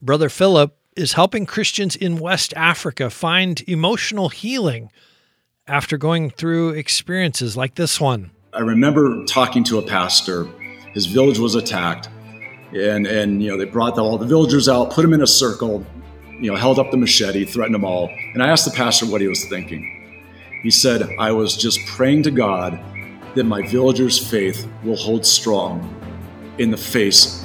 Brother Philip is helping Christians in West Africa find emotional healing after going through experiences like this one. I remember talking to a pastor. His village was attacked, and and you know they brought the, all the villagers out, put them in a circle, you know, held up the machete, threatened them all. And I asked the pastor what he was thinking. He said, "I was just praying to God that my villagers' faith will hold strong in the face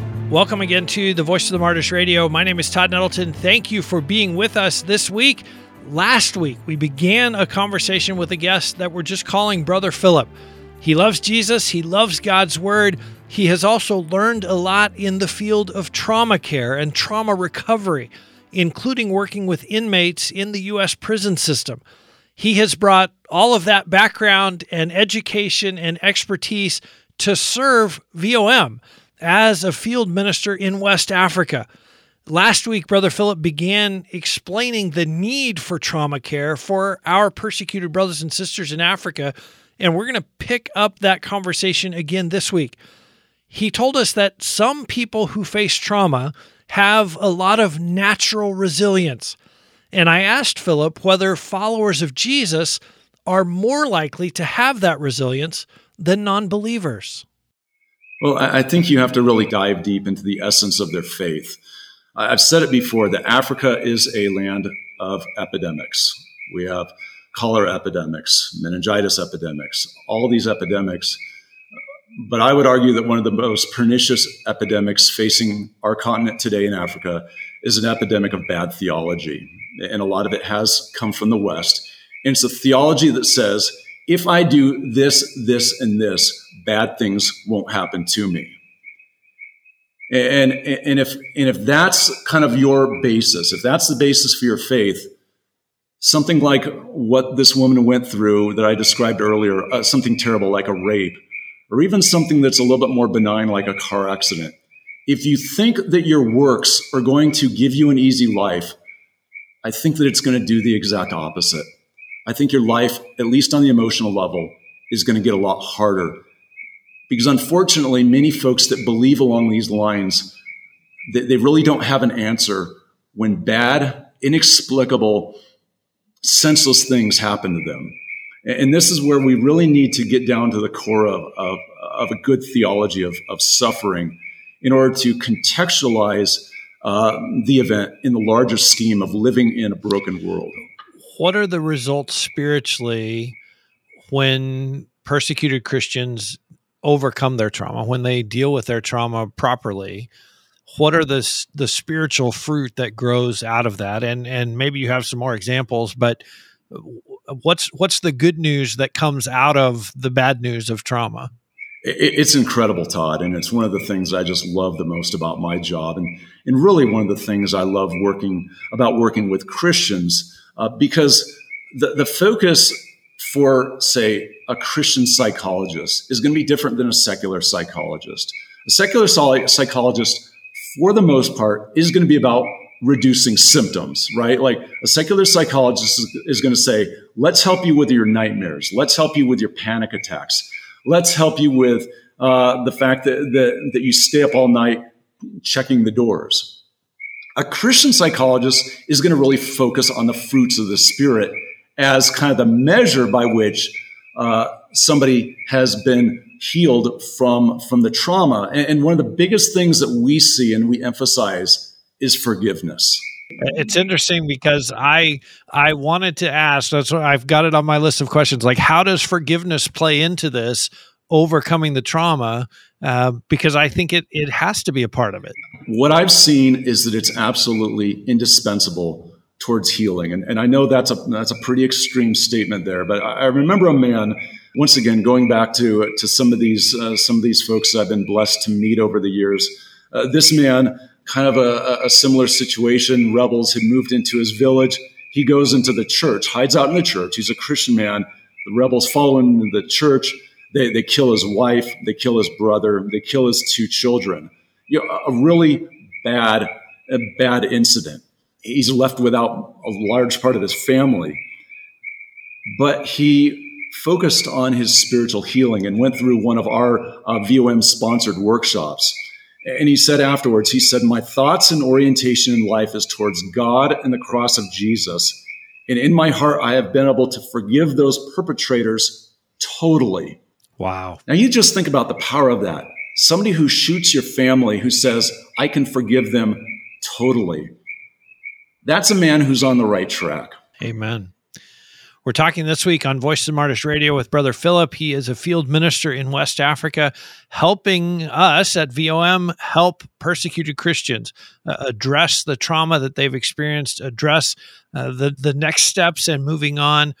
Welcome again to the Voice of the Martyrs Radio. My name is Todd Nettleton. Thank you for being with us this week. Last week, we began a conversation with a guest that we're just calling Brother Philip. He loves Jesus, he loves God's Word. He has also learned a lot in the field of trauma care and trauma recovery, including working with inmates in the U.S. prison system. He has brought all of that background and education and expertise to serve VOM as a field minister in West Africa. Last week, Brother Philip began explaining the need for trauma care for our persecuted brothers and sisters in Africa, and we're going to pick up that conversation again this week. He told us that some people who face trauma have a lot of natural resilience. And I asked Philip whether followers of Jesus are more likely to have that resilience than non believers. Well, I think you have to really dive deep into the essence of their faith. I've said it before that Africa is a land of epidemics. We have cholera epidemics, meningitis epidemics, all these epidemics. But I would argue that one of the most pernicious epidemics facing our continent today in Africa is an epidemic of bad theology. And a lot of it has come from the West. And it's a theology that says, if I do this, this, and this, bad things won't happen to me. And, and if, and if that's kind of your basis, if that's the basis for your faith, something like what this woman went through that I described earlier, uh, something terrible like a rape, or even something that's a little bit more benign like a car accident, if you think that your works are going to give you an easy life, I think that it's going to do the exact opposite. I think your life, at least on the emotional level, is going to get a lot harder because unfortunately, many folks that believe along these lines, they, they really don't have an answer when bad, inexplicable, senseless things happen to them. And this is where we really need to get down to the core of, of, of a good theology of, of suffering in order to contextualize uh, the event in the larger scheme of living in a broken world. What are the results spiritually when persecuted Christians overcome their trauma, when they deal with their trauma properly, what are the the spiritual fruit that grows out of that? And and maybe you have some more examples, but what's what's the good news that comes out of the bad news of trauma? It's incredible, Todd, and it's one of the things I just love the most about my job, and and really one of the things I love working about working with Christians uh, because the the focus for, say, a Christian psychologist is going to be different than a secular psychologist. A secular psychologist, for the most part, is going to be about reducing symptoms, right? Like a secular psychologist is, is going to say, let's help you with your nightmares. Let's help you with your panic attacks. Let's help you with uh, the fact that, that, that you stay up all night checking the doors. A Christian psychologist is going to really focus on the fruits of the Spirit as kind of the measure by which uh, somebody has been healed from from the trauma. And, and one of the biggest things that we see and we emphasize is forgiveness. It's interesting because I I wanted to ask. That's what I've got it on my list of questions. Like, how does forgiveness play into this overcoming the trauma? Uh, because I think it it has to be a part of it. What I've seen is that it's absolutely indispensable towards healing. And, and I know that's a, that's a pretty extreme statement there, but I, remember a man, once again, going back to, to some of these, uh, some of these folks I've been blessed to meet over the years. Uh, this man kind of a, a similar situation. Rebels had moved into his village. He goes into the church, hides out in the church. He's a Christian man. The rebels follow him into the church. They, they kill his wife. They kill his brother. They kill his two children. You know, a really bad, a bad incident. He's left without a large part of his family. But he focused on his spiritual healing and went through one of our uh, VOM sponsored workshops. And he said afterwards, he said, My thoughts and orientation in life is towards God and the cross of Jesus. And in my heart, I have been able to forgive those perpetrators totally. Wow. Now, you just think about the power of that. Somebody who shoots your family who says, I can forgive them totally. That's a man who's on the right track. Amen. We're talking this week on Voices of Martyrs Radio with Brother Philip. He is a field minister in West Africa, helping us at VOM help persecuted Christians uh, address the trauma that they've experienced, address uh, the the next steps, and moving on.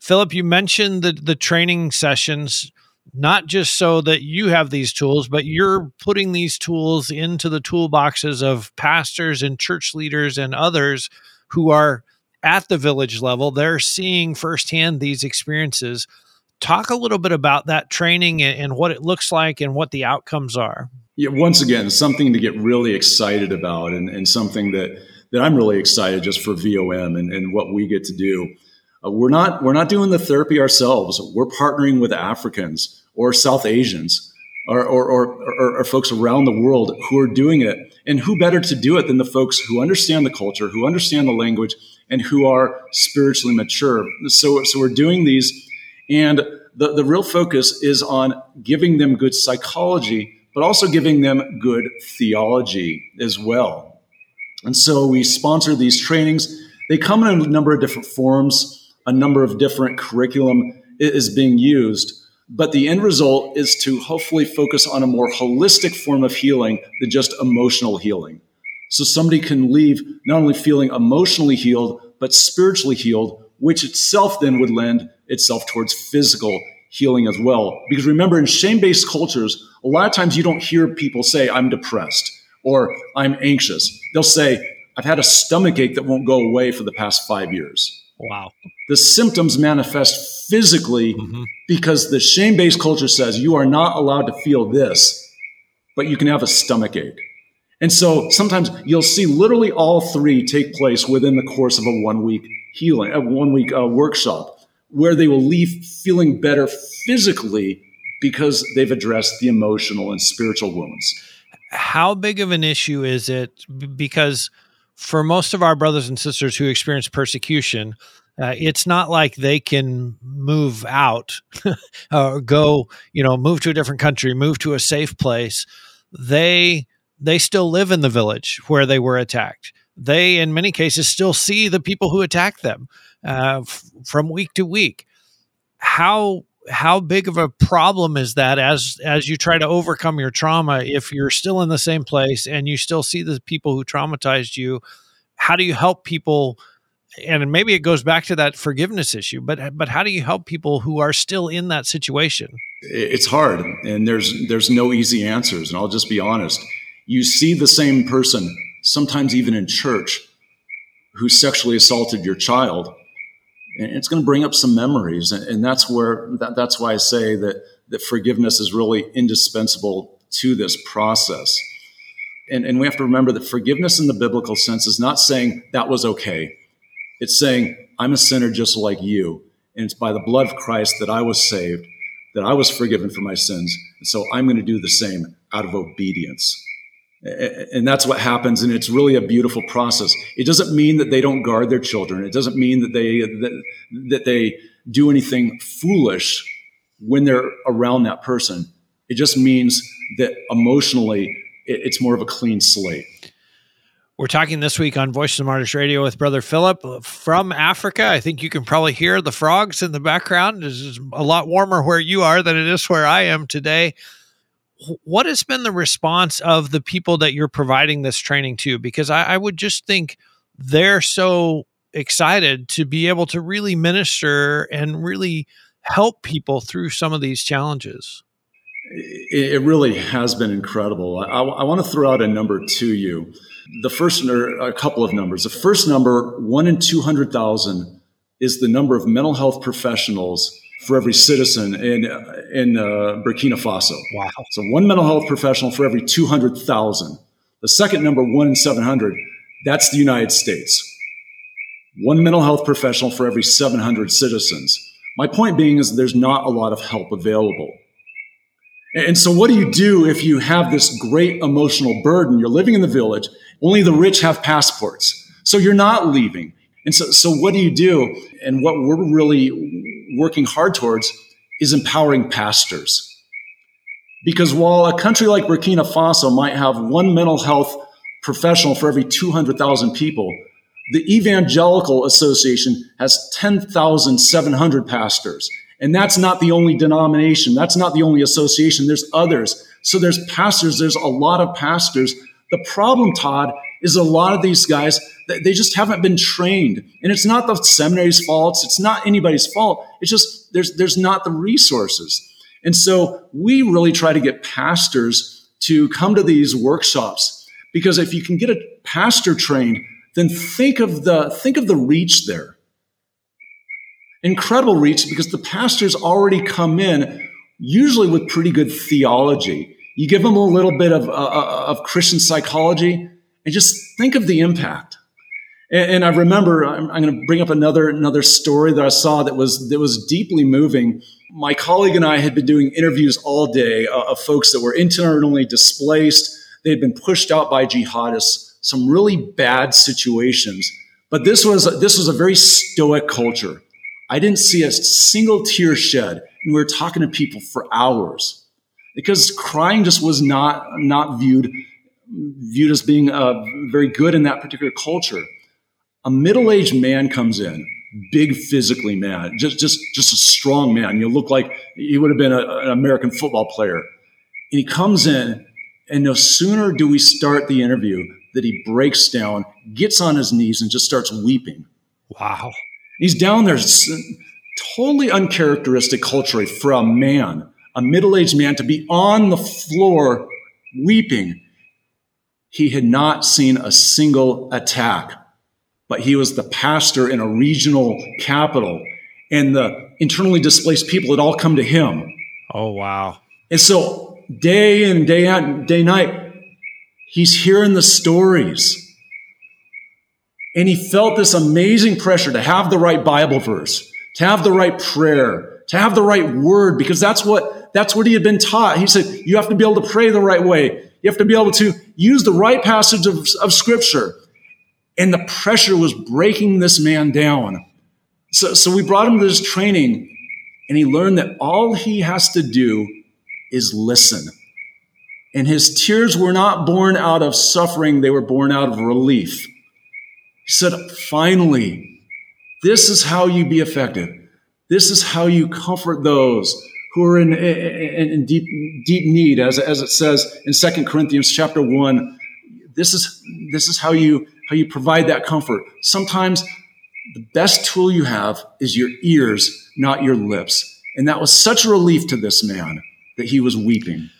Philip, you mentioned the the training sessions not just so that you have these tools, but you're putting these tools into the toolboxes of pastors and church leaders and others who are at the village level, they're seeing firsthand these experiences. Talk a little bit about that training and, what it looks like and what the outcomes are. Yeah, once again, something to get really excited about and, and something that, that I'm really excited just for VOM and, and what we get to do. Uh, we're not we're not doing the therapy ourselves. We're partnering with Africans or South Asians or, or, or, or, folks around the world who are doing it. And who better to do it than the folks who understand the culture, who understand the language, and who are spiritually mature. So, so we're doing these, and the, the real focus is on giving them good psychology, but also giving them good theology as well. And so we sponsor these trainings. They come in a number of different forms, a number of different curriculum is being used. But the end result is to hopefully focus on a more holistic form of healing than just emotional healing. So somebody can leave not only feeling emotionally healed, but spiritually healed, which itself then would lend itself towards physical healing as well. Because remember, in shame based cultures, a lot of times you don't hear people say, I'm depressed or I'm anxious. They'll say, I've had a stomach ache that won't go away for the past five years. Wow. The symptoms manifest physically mm-hmm. because the shame based culture says you are not allowed to feel this, but you can have a stomach ache. And so sometimes you'll see literally all three take place within the course of a one week healing, a one week uh, workshop, where they will leave feeling better physically because they've addressed the emotional and spiritual wounds. How big of an issue is it? Because for most of our brothers and sisters who experience persecution, uh, it's not like they can move out or go, you know, move to a different country, move to a safe place. They they still live in the village where they were attacked. They, in many cases, still see the people who attacked them uh, f- from week to week. How how big of a problem is that as as you try to overcome your trauma if you're still in the same place and you still see the people who traumatized you how do you help people and maybe it goes back to that forgiveness issue but but how do you help people who are still in that situation it's hard and there's there's no easy answers and I'll just be honest you see the same person, sometimes even in church, who sexually assaulted your child. And it's going to bring up some memories. And that's where, that, that's why I say that, that forgiveness is really indispensable to this process. And, and we have to remember that forgiveness in the biblical sense is not saying that was okay. It's saying, I'm a sinner just like you. And it's by the blood of Christ that I was saved, that I was forgiven for my sins. And so I'm going to do the same out of obedience and that's what happens and it's really a beautiful process. It doesn't mean that they don't guard their children. It doesn't mean that they that, that they do anything foolish when they're around that person. It just means that emotionally it's more of a clean slate. We're talking this week on Voices of Martyrs Radio with Brother Philip from Africa. I think you can probably hear the frogs in the background. It's a lot warmer where you are than it is where I am today what has been the response of the people that you're providing this training to? Because I, I would just think they're so excited to be able to really minister and really help people through some of these challenges. It, really has been incredible. I, I want to throw out a number to you. The first, or a couple of numbers. The first number, one in 200,000, is the number of mental health professionals for every citizen in in uh, Burkina Faso. Wow! So one mental health professional for every 200,000. The second number, one in 700, that's the United States. One mental health professional for every 700 citizens. My point being is there's not a lot of help available. And so, what do you do if you have this great emotional burden? You're living in the village, only the rich have passports. So, you're not leaving. And so, so what do you do? And what we're really working hard towards is empowering pastors. Because while a country like Burkina Faso might have one mental health professional for every 200,000 people, the Evangelical Association has 10,700 pastors. And that's not the only denomination. That's not the only association. There's others. So there's pastors. There's a lot of pastors. The problem, Todd, is a lot of these guys, they just haven't been trained. And it's not the seminary's fault. It's not anybody's fault. It's just there's, there's not the resources. And so we really try to get pastors to come to these workshops because if you can get a pastor trained, then think of the, think of the reach there. Incredible reach because the pastors already come in usually with pretty good theology. You give them a little bit of, uh, uh of Christian psychology and just think of the impact. And, and I remember, I'm, I'm going to bring up another, another story that I saw that was, that was deeply moving. My colleague and I had been doing interviews all day uh, of folks that were internally displaced. They had been pushed out by jihadists, some really bad situations. But this was, this was a very stoic culture. I didn't see a single tear shed. And we were talking to people for hours because crying just was not, not viewed, viewed as being uh, very good in that particular culture. A middle-aged man comes in, big physically man, just, just, just a strong man. You look like he would have been a, an American football player. And he comes in, and no sooner do we start the interview that he breaks down, gets on his knees, and just starts weeping. Wow. He's down there, totally uncharacteristic culturally for a man, a middle aged man, to be on the floor weeping. He had not seen a single attack, but he was the pastor in a regional capital, and the internally displaced people had all come to him. Oh, wow. And so, day in, day out, day night, he's hearing the stories and he felt this amazing pressure to have the right Bible verse, to have the right prayer, to have the right word, because that's what, that's what he had been taught. He said, you have to be able to pray the right way. You have to be able to use the right passage of, of scripture. And the pressure was breaking this man down. So, so we brought him to this training and he learned that all he has to do is listen. And his tears were not born out of suffering, they were born out of relief. He said, finally, this is how you be effective. This is how you comfort those who are in, in, in deep, deep need, as, as it says in Second Corinthians chapter 1. This is, this is how, you, how you provide that comfort. Sometimes the best tool you have is your ears, not your lips. And that was such a relief to this man that he was weeping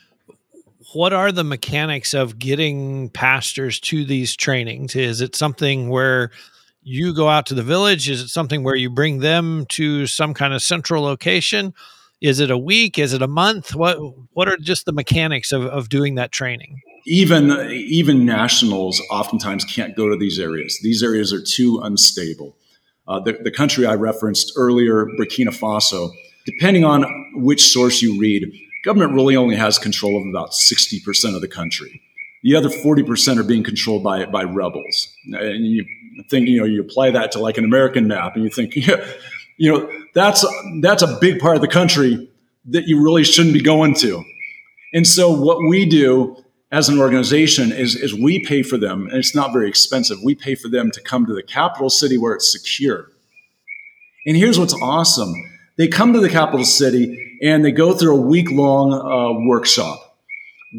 what are the mechanics of getting pastors to these trainings? Is it something where you go out to the village? Is it something where you bring them to some kind of central location? Is it a week? Is it a month? What what are just the mechanics of, of doing that training? Even even nationals oftentimes can't go to these areas. These areas are too unstable. Uh, the, the country I referenced earlier, Burkina Faso, depending on which source you read, government really only has control of about 60% of the country. The other 40% are being controlled by, by rebels. And you think, you know, you apply that to like an American map and you think, yeah, you know, that's, that's a big part of the country that you really shouldn't be going to. And so what we do as an organization is, is we pay for them, and it's not very expensive. We pay for them to come to the capital city where it's secure. And here's what's awesome. They come to the capital city and they go through a week long uh, workshop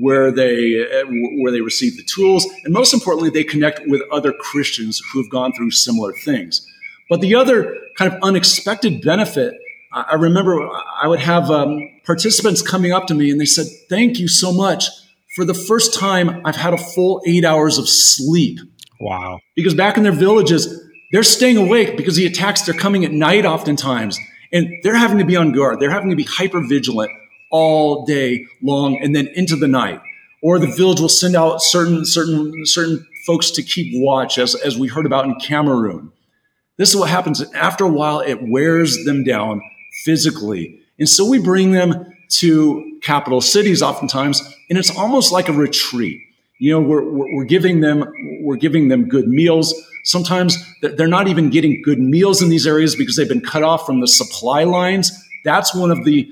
where they uh, where they receive the tools and most importantly they connect with other Christians who have gone through similar things. But the other kind of unexpected benefit I remember I would have um, participants coming up to me and they said, Thank you so much. For the first time, I've had a full eight hours of sleep. Wow. Because back in their villages, they're staying awake because the attacks, they're coming at night oftentimes. And they're having to be on guard. They're having to be hyper vigilant all day long and then into the night. Or the village will send out certain, certain, certain folks to keep watch, as, as we heard about in Cameroon. This is what happens. After a while, it wears them down physically. And so we bring them to capital cities oftentimes, and it's almost like a retreat. You know, we're, we're giving them, we're giving them good meals. Sometimes they're not even getting good meals in these areas because they've been cut off from the supply lines. That's one of the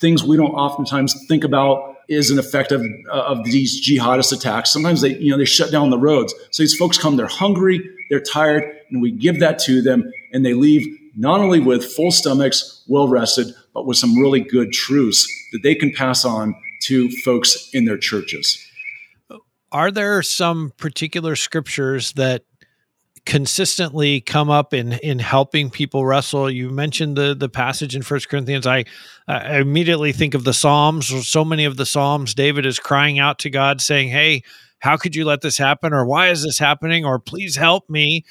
things we don't oftentimes think about is an effect of, of these jihadist attacks. Sometimes they, you know, they shut down the roads. So these folks come, they're hungry, they're tired, and we give that to them, and they leave not only with full stomachs, well rested, but with some really good truths that they can pass on to folks in their churches. Are there some particular scriptures that consistently come up in in helping people wrestle? You mentioned the the passage in first corinthians. I, I immediately think of the psalms. So many of the psalms david is crying out to god saying hey how could you let this happen? Or why is this happening? Or please help me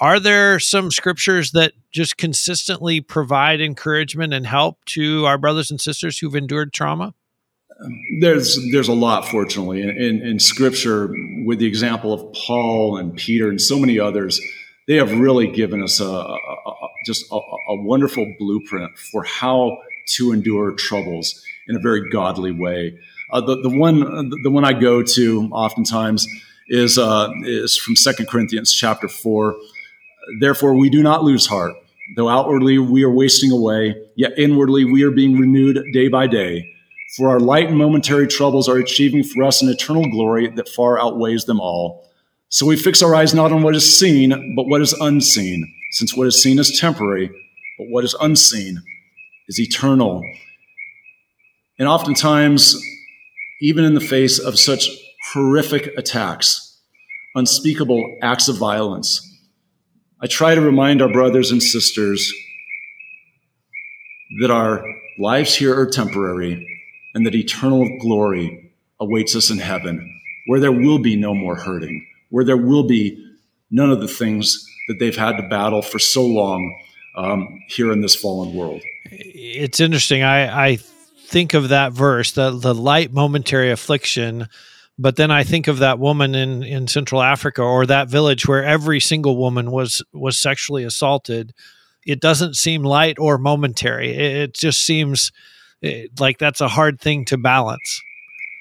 are there some scriptures that just consistently provide encouragement and help to our brothers and sisters who've endured trauma? There's there's a lot, fortunately, in, in, in Scripture. With the example of Paul and Peter and so many others, they have really given us a, a, a just a, a wonderful blueprint for how to endure troubles in a very godly way. Uh, the, the one the one I go to oftentimes is uh, is from Second Corinthians chapter four. Therefore, we do not lose heart. Though outwardly we are wasting away, yet inwardly we are being renewed day by day. For our light and momentary troubles are achieving for us an eternal glory that far outweighs them all. So we fix our eyes not on what is seen, but what is unseen, since what is seen is temporary, but what is unseen is eternal. And oftentimes, even in the face of such horrific attacks, unspeakable acts of violence, I try to remind our brothers and sisters that our lives here are temporary and that eternal glory awaits us in heaven, where there will be no more hurting, where there will be none of the things that they've had to battle for so long um, here in this fallen world. It's interesting. I, I think of that verse, the, the light momentary affliction but then I think of that woman in, in Central Africa or that village where every single woman was was sexually assaulted. It doesn't seem light or momentary. It, it just seems eh, like that's a hard thing to balance.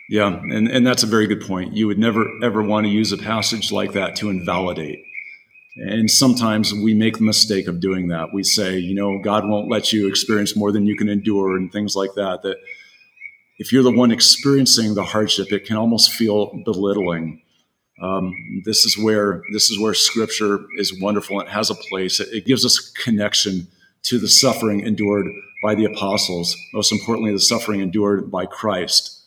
Yeah, and, and that's a very good point. You would never ever want to use a passage like that to invalidate. And sometimes we make the mistake of doing that. We say, you know, God won't let you experience more than you can endure and things like that. That if you're the one experiencing the hardship, it can almost feel belittling. Um, this is where this is where Scripture is wonderful. It has a place. It, it gives us connection to the suffering endured by the apostles. Most importantly, the suffering endured by Christ.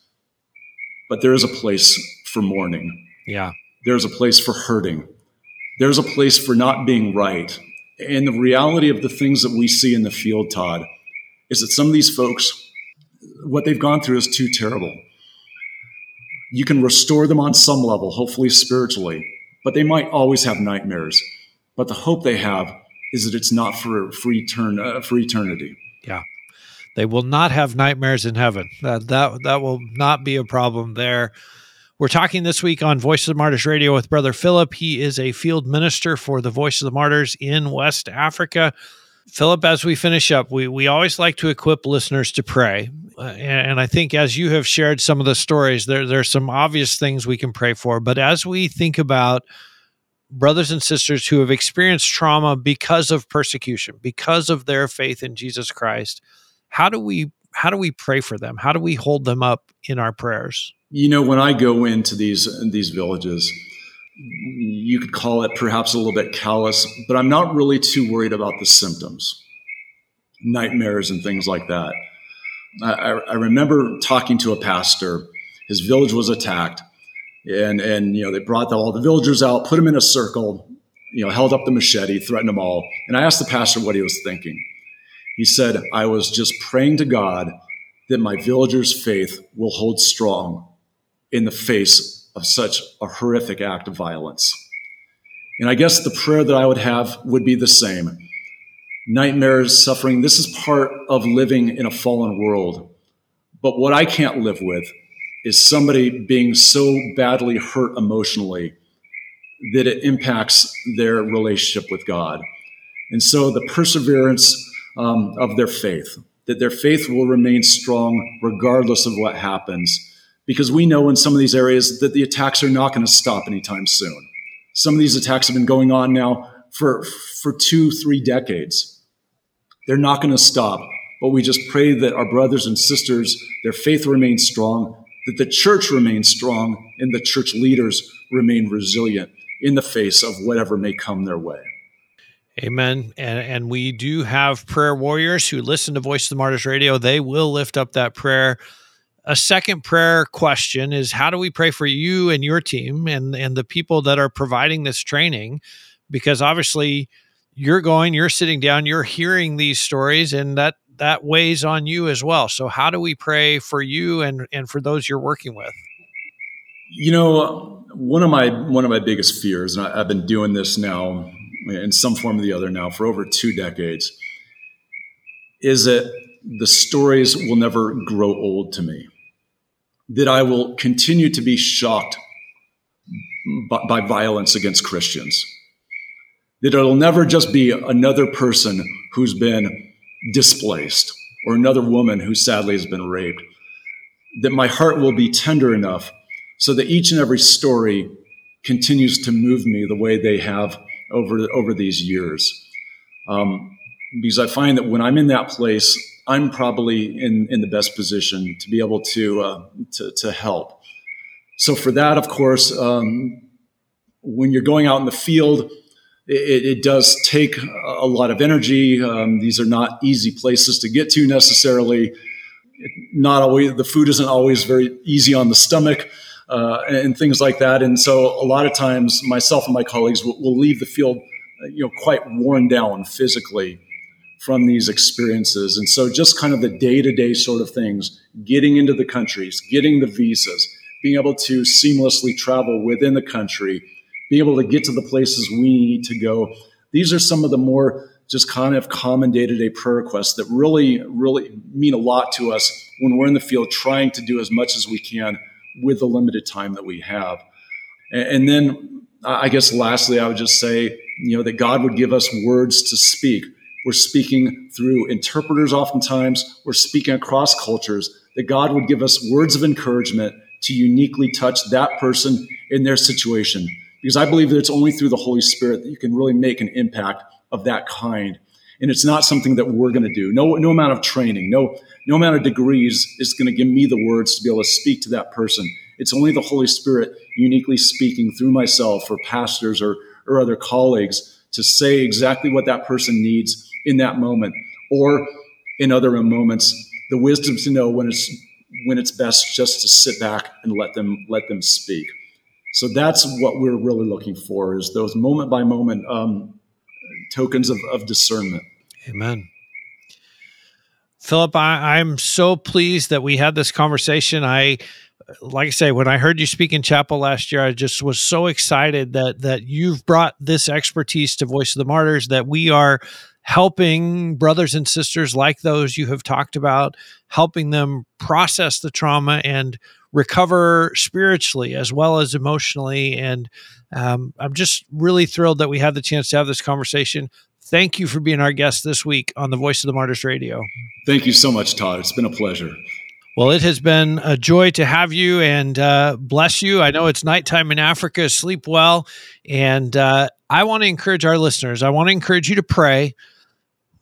But there is a place for mourning. Yeah. There's a place for hurting. There's a place for not being right. And the reality of the things that we see in the field, Todd, is that some of these folks what they've gone through is too terrible. You can restore them on some level, hopefully spiritually, but they might always have nightmares. But the hope they have is that it's not for for, etern- uh, for eternity. Yeah, they will not have nightmares in heaven. That that that will not be a problem there. We're talking this week on Voice of the Martyrs Radio with Brother Philip. He is a field minister for the Voice of the Martyrs in West Africa. Philip, as we finish up, we, we always like to equip listeners to pray. Uh, and, I think as you have shared some of the stories, there, there are some obvious things we can pray for. But as we think about brothers and sisters who have experienced trauma because of persecution, because of their faith in Jesus Christ, how do we how do we pray for them? How do we hold them up in our prayers? You know, when I go into these these villages, you could call it perhaps a little bit callous, but I'm not really too worried about the symptoms, nightmares and things like that. I, I remember talking to a pastor. His village was attacked, and and you know they brought the, all the villagers out, put them in a circle, you know, held up the machete, threatened them all. And I asked the pastor what he was thinking, He said, I was just praying to God that my villagers' faith will hold strong in the face of such a horrific act of violence. And I guess the prayer that I would have would be the same. Nightmares, suffering, this is part of living in a fallen world. But what I can't live with is somebody being so badly hurt emotionally that it impacts their relationship with God. And so the perseverance um, of their faith, that their faith will remain strong regardless of what happens. Because we know in some of these areas that the attacks are not going to stop anytime soon. Some of these attacks have been going on now for, for two, three decades. They're not going to stop. But we just pray that our brothers and sisters, their faith remains strong, that the church remains strong, and the church leaders remain resilient in the face of whatever may come their way. Amen. And and we do have prayer warriors who listen to Voice of the Martyrs Radio. They will lift up that prayer. A second prayer question is how do we pray for you and your team and and the people that are providing this training because obviously you're going, you're sitting down, you're hearing these stories and that that weighs on you as well. So how do we pray for you and and for those you're working with? You know, one of my one of my biggest fears, and I, I've been doing this now in some form or the other now for over two decades, is that the stories will never grow old to me. That I will continue to be shocked by, by violence against Christians. That it'll never just be another person who's been displaced or another woman who sadly has been raped. That my heart will be tender enough so that each and every story continues to move me the way they have over over these years. Um, because I find that when I'm in that place, I'm probably in, in the best position to be able to, uh, to, to help. So for that, of course, um, when you're going out in the field, it, it does take a lot of energy. Um, these are not easy places to get to necessarily. Not always the food isn't always very easy on the stomach uh, and things like that. And so a lot of times, myself and my colleagues will, will leave the field, uh, you know, quite worn down physically from these experiences. And so just kind of the day to day sort of things, getting into the countries, getting the visas, being able to seamlessly travel within the country, being able to get to the places we need to go. These are some of the more just kind of common day to day prayer requests that really, really mean a lot to us when we're in the field trying to do as much as we can with the limited time that we have. And then I guess lastly, I would just say, you know, that God would give us words to speak. We're speaking through interpreters oftentimes, we're speaking across cultures, that God would give us words of encouragement to uniquely touch that person in their situation. Because I believe that it's only through the Holy Spirit that you can really make an impact of that kind. And it's not something that we're going to do. No, no amount of training, no, no amount of degrees is going to give me the words to be able to speak to that person. It's only the Holy Spirit uniquely speaking through myself or pastors or, or other colleagues to say exactly what that person needs in that moment or in other moments. The wisdom to know when it's when it's best just to sit back and let them let them speak. So that's what we're really looking for is those moment by moment um, tokens of, of discernment. Amen. Philip, I, I'm so pleased that we had this conversation. I like I say, when I heard you speak in chapel last year, I just was so excited that that you've brought this expertise to Voice of the Martyrs, that we are helping brothers and sisters like those you have talked about, helping them process the trauma and recover spiritually as well as emotionally. And um, I'm just really thrilled that we had the chance to have this conversation. Thank you for being our guest this week on the Voice of the Martyrs Radio. Thank you so much, Todd. It's been a pleasure. Well, it has been a joy to have you and uh, bless you. I know it's nighttime in Africa. Sleep well. And uh, I want to encourage our listeners, I want to encourage you to pray.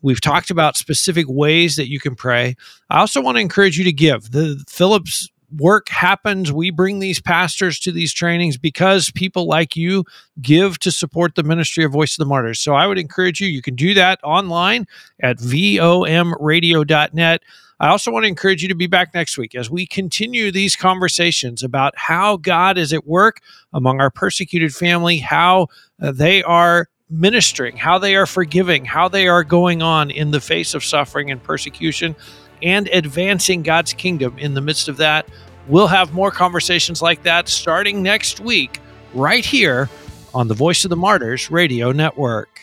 We've talked about specific ways that you can pray. I also want to encourage you to give. The Philip's work happens. We bring these pastors to these trainings because people like you give to support the ministry of Voice of the Martyrs. So I would encourage you, you can do that online at vomradio.net. I also want to encourage you to be back next week as we continue these conversations about how God is at work among our persecuted family, how uh, they are ministering, how they are forgiving, how they are going on in the face of suffering and persecution and advancing God's kingdom in the midst of that. We'll have more conversations like that starting next week, right here on the Voice of the Martyrs Radio Network.